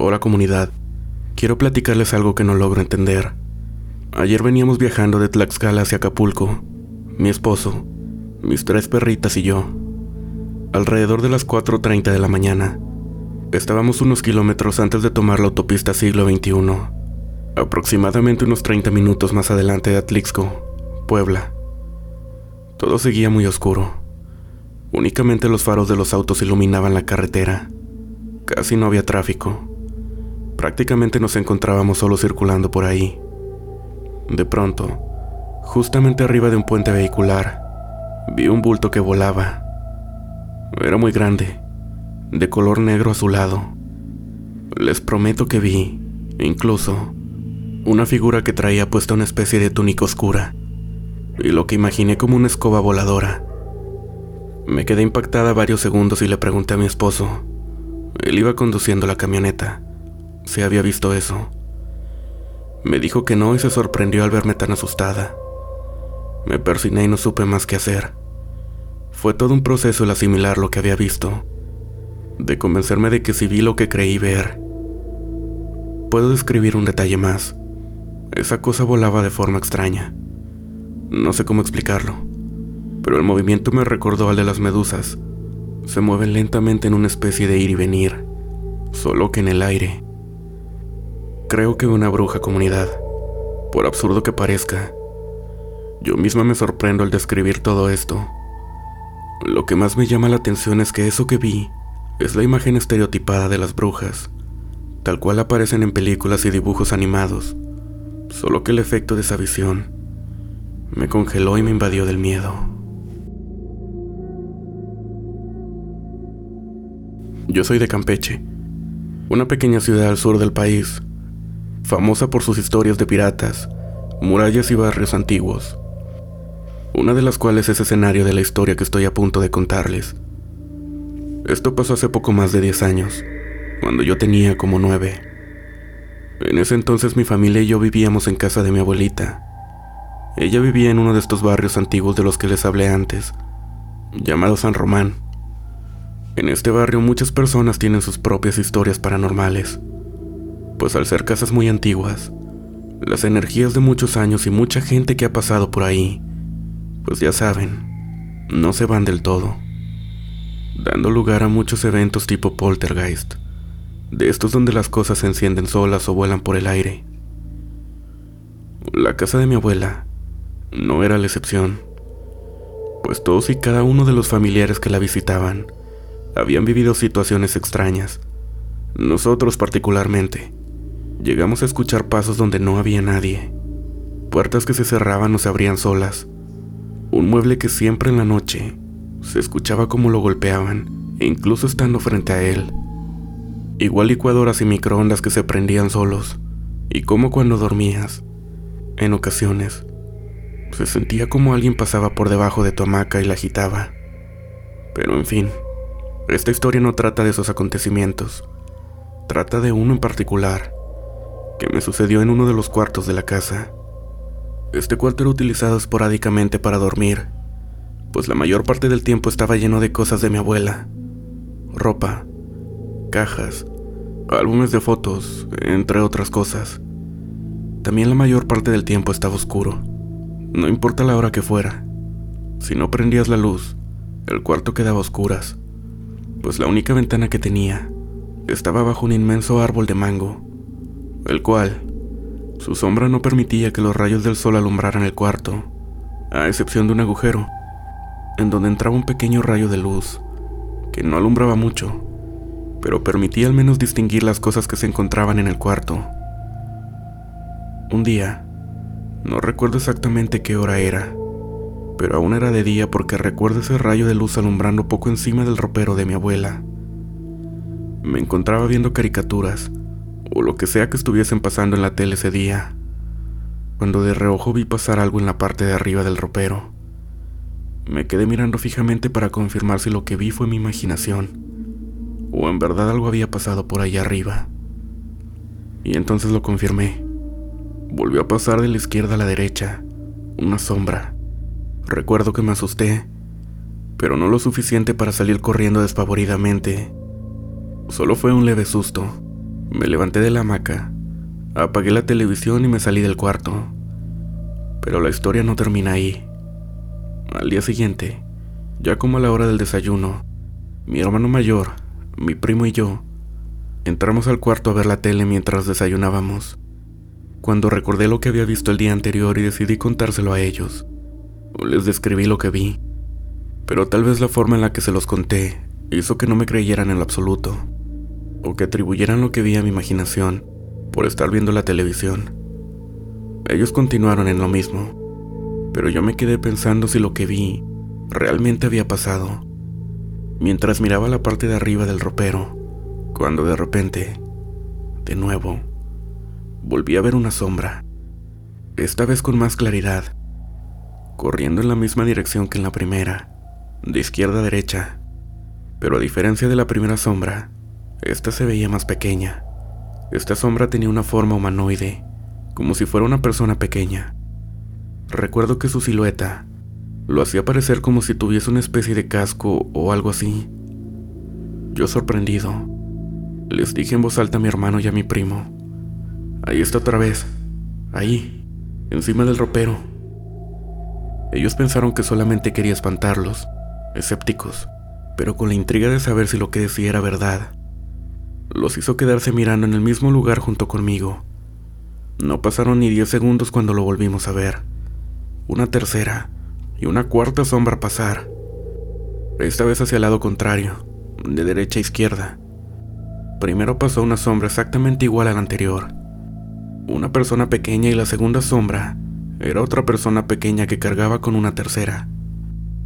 Hola comunidad, quiero platicarles algo que no logro entender. Ayer veníamos viajando de Tlaxcala hacia Acapulco, mi esposo, mis tres perritas y yo. Alrededor de las 4.30 de la mañana, estábamos unos kilómetros antes de tomar la autopista siglo XXI, aproximadamente unos 30 minutos más adelante de Atlixco, Puebla. Todo seguía muy oscuro. Únicamente los faros de los autos iluminaban la carretera. Casi no había tráfico. Prácticamente nos encontrábamos solo circulando por ahí. De pronto, justamente arriba de un puente vehicular, vi un bulto que volaba. Era muy grande, de color negro azulado. Les prometo que vi, incluso, una figura que traía puesta una especie de túnica oscura, y lo que imaginé como una escoba voladora. Me quedé impactada varios segundos y le pregunté a mi esposo. Él iba conduciendo la camioneta. ¿Se había visto eso? Me dijo que no y se sorprendió al verme tan asustada. Me persiné y no supe más qué hacer. Fue todo un proceso el asimilar lo que había visto, de convencerme de que si vi lo que creí ver. Puedo describir un detalle más. Esa cosa volaba de forma extraña. No sé cómo explicarlo pero el movimiento me recordó al de las medusas. Se mueven lentamente en una especie de ir y venir, solo que en el aire. Creo que una bruja comunidad, por absurdo que parezca. Yo misma me sorprendo al describir todo esto. Lo que más me llama la atención es que eso que vi es la imagen estereotipada de las brujas, tal cual aparecen en películas y dibujos animados, solo que el efecto de esa visión me congeló y me invadió del miedo. Yo soy de Campeche, una pequeña ciudad al sur del país, famosa por sus historias de piratas, murallas y barrios antiguos, una de las cuales es escenario de la historia que estoy a punto de contarles. Esto pasó hace poco más de 10 años, cuando yo tenía como 9. En ese entonces mi familia y yo vivíamos en casa de mi abuelita. Ella vivía en uno de estos barrios antiguos de los que les hablé antes, llamado San Román. En este barrio muchas personas tienen sus propias historias paranormales, pues al ser casas muy antiguas, las energías de muchos años y mucha gente que ha pasado por ahí, pues ya saben, no se van del todo, dando lugar a muchos eventos tipo poltergeist, de estos donde las cosas se encienden solas o vuelan por el aire. La casa de mi abuela no era la excepción, pues todos y cada uno de los familiares que la visitaban habían vivido situaciones extrañas. Nosotros particularmente. Llegamos a escuchar pasos donde no había nadie. Puertas que se cerraban o se abrían solas. Un mueble que siempre en la noche se escuchaba como lo golpeaban, e incluso estando frente a él. Igual licuadoras y microondas que se prendían solos, y como cuando dormías, en ocasiones, se sentía como alguien pasaba por debajo de tu hamaca y la agitaba. Pero en fin, esta historia no trata de esos acontecimientos, trata de uno en particular, que me sucedió en uno de los cuartos de la casa. Este cuarto era utilizado esporádicamente para dormir, pues la mayor parte del tiempo estaba lleno de cosas de mi abuela, ropa, cajas, álbumes de fotos, entre otras cosas. También la mayor parte del tiempo estaba oscuro, no importa la hora que fuera. Si no prendías la luz, el cuarto quedaba a oscuras pues la única ventana que tenía estaba bajo un inmenso árbol de mango, el cual su sombra no permitía que los rayos del sol alumbraran el cuarto, a excepción de un agujero, en donde entraba un pequeño rayo de luz, que no alumbraba mucho, pero permitía al menos distinguir las cosas que se encontraban en el cuarto. Un día, no recuerdo exactamente qué hora era, pero aún era de día porque recuerdo ese rayo de luz alumbrando poco encima del ropero de mi abuela. Me encontraba viendo caricaturas, o lo que sea que estuviesen pasando en la tele ese día, cuando de reojo vi pasar algo en la parte de arriba del ropero. Me quedé mirando fijamente para confirmar si lo que vi fue mi imaginación, o en verdad algo había pasado por allá arriba. Y entonces lo confirmé. Volvió a pasar de la izquierda a la derecha, una sombra Recuerdo que me asusté, pero no lo suficiente para salir corriendo despavoridamente. Solo fue un leve susto, Me levanté de la hamaca, apagué la televisión y me salí del cuarto. Pero la historia no termina ahí. Al día siguiente, ya como a la hora del desayuno, mi hermano mayor, mi primo y yo entramos al cuarto a ver la tele mientras desayunábamos. Cuando recordé lo que había visto el día anterior y decidí contárselo a ellos, les describí lo que vi, pero tal vez la forma en la que se los conté hizo que no me creyeran en lo absoluto, o que atribuyeran lo que vi a mi imaginación por estar viendo la televisión. Ellos continuaron en lo mismo, pero yo me quedé pensando si lo que vi realmente había pasado, mientras miraba la parte de arriba del ropero, cuando de repente, de nuevo, volví a ver una sombra, esta vez con más claridad, corriendo en la misma dirección que en la primera, de izquierda a derecha, pero a diferencia de la primera sombra, esta se veía más pequeña. Esta sombra tenía una forma humanoide, como si fuera una persona pequeña. Recuerdo que su silueta lo hacía parecer como si tuviese una especie de casco o algo así. Yo sorprendido, les dije en voz alta a mi hermano y a mi primo, ahí está otra vez, ahí, encima del ropero. Ellos pensaron que solamente quería espantarlos, escépticos, pero con la intriga de saber si lo que decía era verdad. Los hizo quedarse mirando en el mismo lugar junto conmigo. No pasaron ni diez segundos cuando lo volvimos a ver. Una tercera, y una cuarta sombra pasar, esta vez hacia el lado contrario, de derecha a izquierda. Primero pasó una sombra exactamente igual a la anterior, una persona pequeña y la segunda sombra era otra persona pequeña que cargaba con una tercera.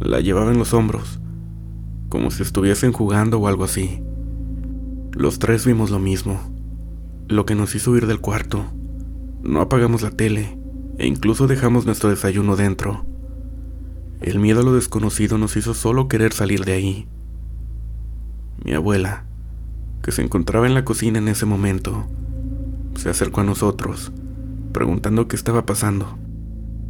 La llevaba en los hombros, como si estuviesen jugando o algo así. Los tres vimos lo mismo, lo que nos hizo huir del cuarto. No apagamos la tele e incluso dejamos nuestro desayuno dentro. El miedo a lo desconocido nos hizo solo querer salir de ahí. Mi abuela, que se encontraba en la cocina en ese momento, se acercó a nosotros, preguntando qué estaba pasando.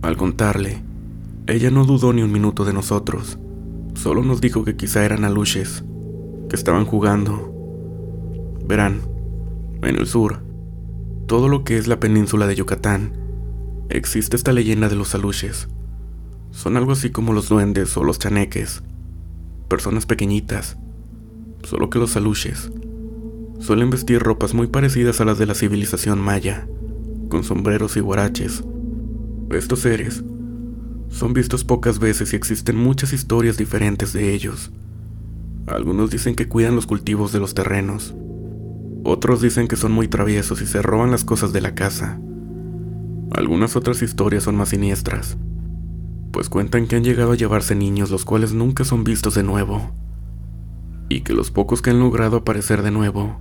Al contarle, ella no dudó ni un minuto de nosotros, solo nos dijo que quizá eran aluches, que estaban jugando. Verán, en el sur, todo lo que es la península de Yucatán, existe esta leyenda de los aluches son algo así como los duendes o los chaneques, personas pequeñitas, solo que los aluches suelen vestir ropas muy parecidas a las de la civilización maya, con sombreros y guaraches. Estos seres son vistos pocas veces y existen muchas historias diferentes de ellos. Algunos dicen que cuidan los cultivos de los terrenos. Otros dicen que son muy traviesos y se roban las cosas de la casa. Algunas otras historias son más siniestras pues cuentan que han llegado a llevarse niños los cuales nunca son vistos de nuevo, y que los pocos que han logrado aparecer de nuevo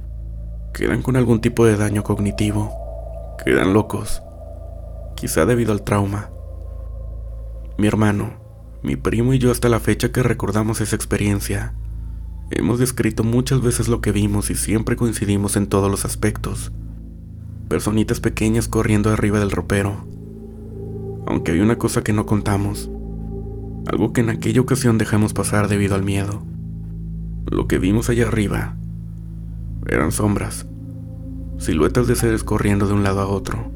quedan con algún tipo de daño cognitivo, quedan locos, quizá debido al trauma. Mi hermano, mi primo y yo hasta la fecha que recordamos esa experiencia, hemos descrito muchas veces lo que vimos y siempre coincidimos en todos los aspectos. Personitas pequeñas corriendo arriba del ropero, aunque hay una cosa que no contamos, algo que en aquella ocasión dejamos pasar debido al miedo. Lo que vimos allá arriba eran sombras, siluetas de seres corriendo de un lado a otro,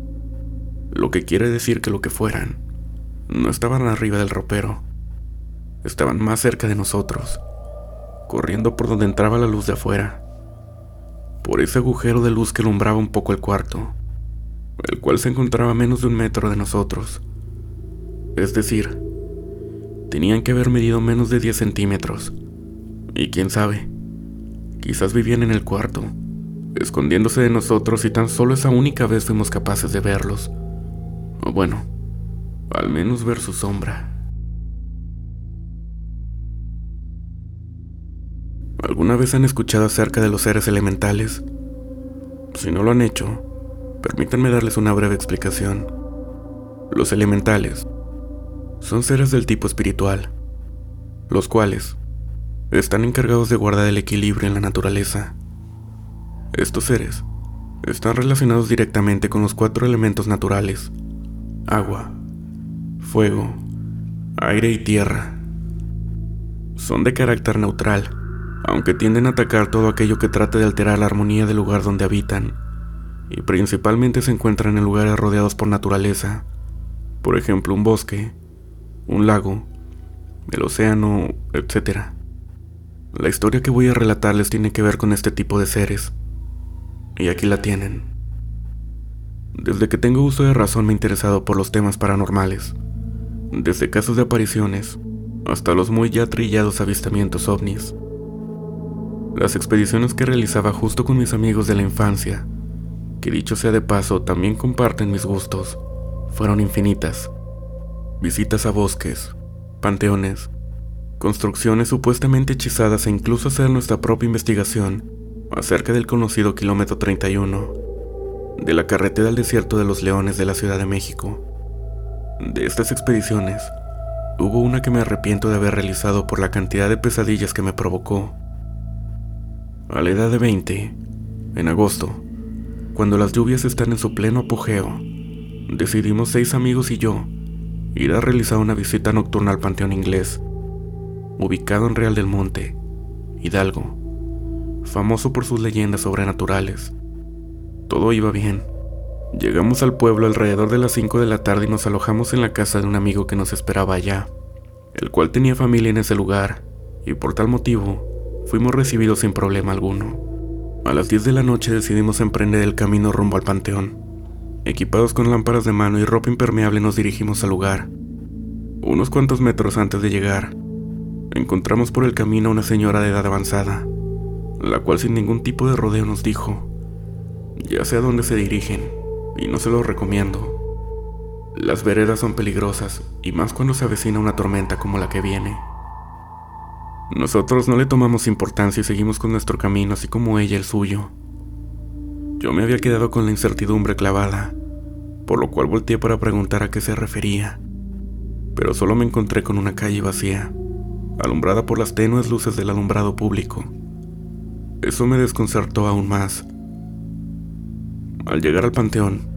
lo que quiere decir que lo que fueran no estaban arriba del ropero, estaban más cerca de nosotros, corriendo por donde entraba la luz de afuera, por ese agujero de luz que alumbraba un poco el cuarto, el cual se encontraba a menos de un metro de nosotros. Es decir, tenían que haber medido menos de 10 centímetros. Y quién sabe, quizás vivían en el cuarto, escondiéndose de nosotros y tan solo esa única vez fuimos capaces de verlos. O bueno, al menos ver su sombra. ¿Alguna vez han escuchado acerca de los seres elementales? Si no lo han hecho, permítanme darles una breve explicación. Los elementales son seres del tipo espiritual, los cuales están encargados de guardar el equilibrio en la naturaleza. Estos seres están relacionados directamente con los cuatro elementos naturales, agua, fuego, aire y tierra. Son de carácter neutral, aunque tienden a atacar todo aquello que trate de alterar la armonía del lugar donde habitan, y principalmente se encuentran en lugares rodeados por naturaleza, por ejemplo un bosque, un lago, el océano, etc. La historia que voy a relatarles tiene que ver con este tipo de seres, y aquí la tienen. Desde que tengo uso de razón me he interesado por los temas paranormales, desde casos de apariciones hasta los muy ya trillados avistamientos ovnis. Las expediciones que realizaba justo con mis amigos de la infancia, que dicho sea de paso también comparten mis gustos, fueron infinitas. Visitas a bosques, panteones, construcciones supuestamente hechizadas e incluso hacer nuestra propia investigación acerca del conocido kilómetro 31 de la carretera al desierto de los leones de la Ciudad de México. De estas expediciones, hubo una que me arrepiento de haber realizado por la cantidad de pesadillas que me provocó. A la edad de 20, en agosto, cuando las lluvias están en su pleno apogeo, decidimos seis amigos y yo ir a realizar una visita nocturna al Panteón Inglés, ubicado en Real del Monte, Hidalgo, famoso por sus leyendas sobrenaturales. Todo iba bien. Llegamos al pueblo alrededor de las 5 de la tarde y nos alojamos en la casa de un amigo que nos esperaba allá, el cual tenía familia en ese lugar, y por tal motivo fuimos recibidos sin problema alguno. A las 10 de la noche decidimos emprender el camino rumbo al panteón. Equipados con lámparas de mano y ropa impermeable nos dirigimos al lugar. Unos cuantos metros antes de llegar, encontramos por el camino a una señora de edad avanzada, la cual sin ningún tipo de rodeo nos dijo, ya sé a dónde se dirigen, y no se los recomiendo. Las veredas son peligrosas, y más cuando se avecina una tormenta como la que viene. Nosotros no le tomamos importancia y seguimos con nuestro camino, así como ella el suyo. Yo me había quedado con la incertidumbre clavada, por lo cual volteé para preguntar a qué se refería, pero solo me encontré con una calle vacía, alumbrada por las tenues luces del alumbrado público. Eso me desconcertó aún más. Al llegar al panteón,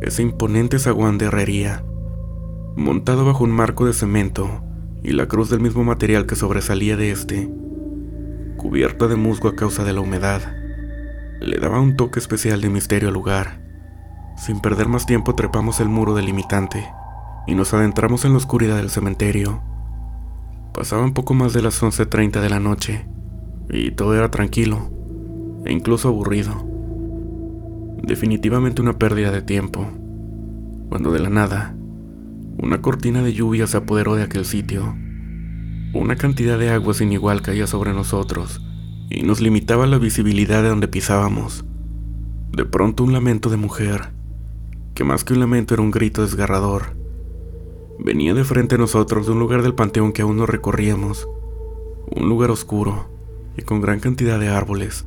ese imponente zaguán de herrería, montado bajo un marco de cemento, y la cruz del mismo material que sobresalía de este, cubierta de musgo a causa de la humedad, le daba un toque especial de misterio al lugar. Sin perder más tiempo trepamos el muro delimitante y nos adentramos en la oscuridad del cementerio. Pasaban poco más de las 11.30 de la noche y todo era tranquilo e incluso aburrido. Definitivamente una pérdida de tiempo, cuando de la nada una cortina de lluvia se apoderó de aquel sitio. Una cantidad de agua sin igual caía sobre nosotros y nos limitaba la visibilidad de donde pisábamos. De pronto un lamento de mujer, que más que un lamento era un grito desgarrador, venía de frente a nosotros de un lugar del panteón que aún no recorríamos, un lugar oscuro y con gran cantidad de árboles.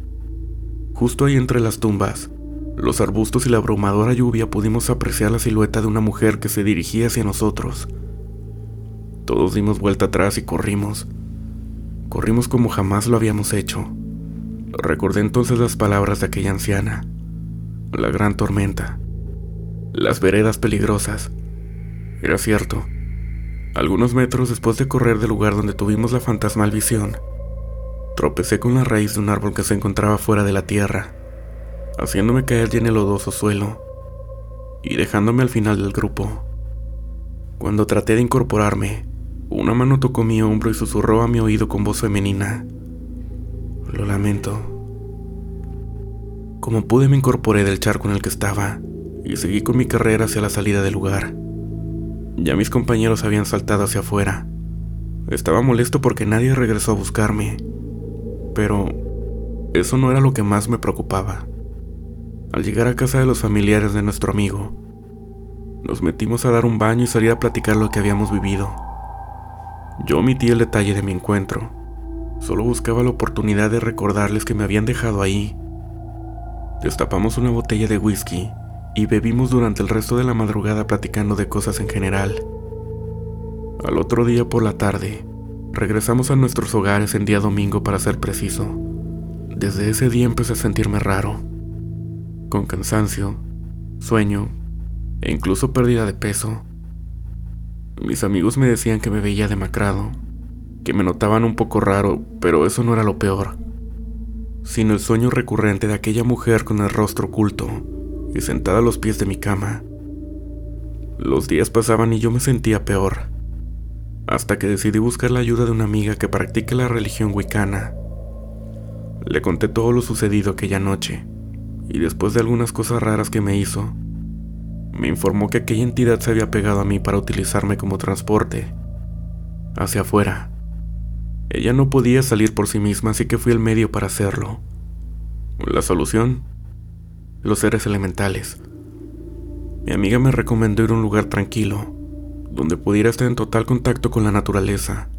Justo ahí entre las tumbas los arbustos y la abrumadora lluvia pudimos apreciar la silueta de una mujer que se dirigía hacia nosotros. Todos dimos vuelta atrás y corrimos. Corrimos como jamás lo habíamos hecho. Recordé entonces las palabras de aquella anciana. La gran tormenta. Las veredas peligrosas. Era cierto. Algunos metros después de correr del lugar donde tuvimos la fantasmal visión, tropecé con la raíz de un árbol que se encontraba fuera de la tierra haciéndome caer ya en el lodoso suelo y dejándome al final del grupo. Cuando traté de incorporarme, una mano tocó mi hombro y susurró a mi oído con voz femenina. Lo lamento. Como pude me incorporé del charco en el que estaba y seguí con mi carrera hacia la salida del lugar. Ya mis compañeros habían saltado hacia afuera. Estaba molesto porque nadie regresó a buscarme. Pero eso no era lo que más me preocupaba. Al llegar a casa de los familiares de nuestro amigo, nos metimos a dar un baño y salir a platicar lo que habíamos vivido. Yo omití el detalle de mi encuentro, solo buscaba la oportunidad de recordarles que me habían dejado ahí. Destapamos una botella de whisky y bebimos durante el resto de la madrugada platicando de cosas en general. Al otro día por la tarde, regresamos a nuestros hogares en día domingo para ser preciso. Desde ese día empecé a sentirme raro con cansancio, sueño e incluso pérdida de peso. Mis amigos me decían que me veía demacrado, que me notaban un poco raro, pero eso no era lo peor, sino el sueño recurrente de aquella mujer con el rostro oculto y sentada a los pies de mi cama. Los días pasaban y yo me sentía peor, hasta que decidí buscar la ayuda de una amiga que practique la religión wicana. Le conté todo lo sucedido aquella noche, y después de algunas cosas raras que me hizo, me informó que aquella entidad se había pegado a mí para utilizarme como transporte hacia afuera. Ella no podía salir por sí misma, así que fui el medio para hacerlo. La solución, los seres elementales. Mi amiga me recomendó ir a un lugar tranquilo, donde pudiera estar en total contacto con la naturaleza.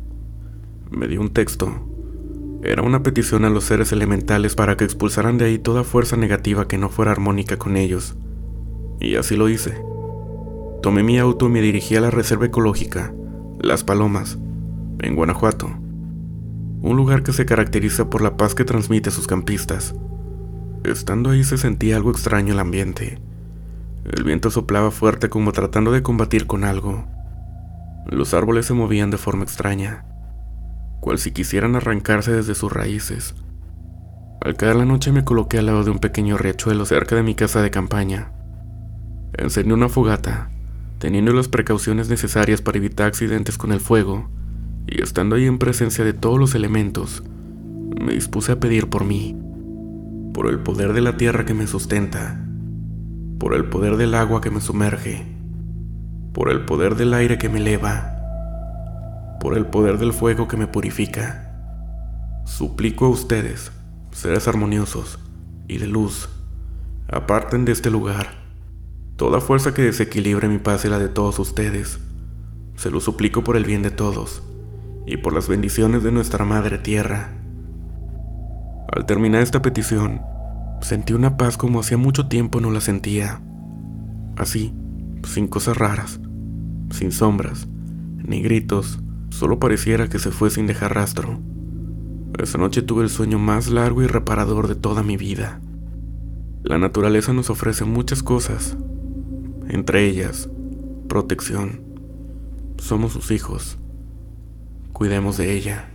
Me dio un texto. Era una petición a los seres elementales para que expulsaran de ahí toda fuerza negativa que no fuera armónica con ellos. Y así lo hice. Tomé mi auto y me dirigí a la reserva ecológica, Las Palomas, en Guanajuato. Un lugar que se caracteriza por la paz que transmite a sus campistas. Estando ahí se sentía algo extraño el ambiente. El viento soplaba fuerte como tratando de combatir con algo. Los árboles se movían de forma extraña, cual si quisieran arrancarse desde sus raíces. Al caer la noche me coloqué al lado de un pequeño riachuelo cerca de mi casa de campaña. Encendí una fogata, teniendo las precauciones necesarias para evitar accidentes con el fuego, y estando ahí en presencia de todos los elementos, me dispuse a pedir por mí, por el poder de la tierra que me sustenta, por el poder del agua que me sumerge, por el poder del aire que me eleva, por el poder del fuego que me purifica. Suplico a ustedes, seres armoniosos y de luz, aparten de este lugar toda fuerza que desequilibre mi paz y la de todos ustedes. Se lo suplico por el bien de todos y por las bendiciones de nuestra Madre Tierra. Al terminar esta petición, sentí una paz como hacía mucho tiempo no la sentía. Así, sin cosas raras, sin sombras, ni gritos, solo pareciera que se fue sin dejar rastro. Esa noche tuve el sueño más largo y reparador de toda mi vida. La naturaleza nos ofrece muchas cosas, entre ellas, protección. Somos sus hijos. Cuidemos de ella.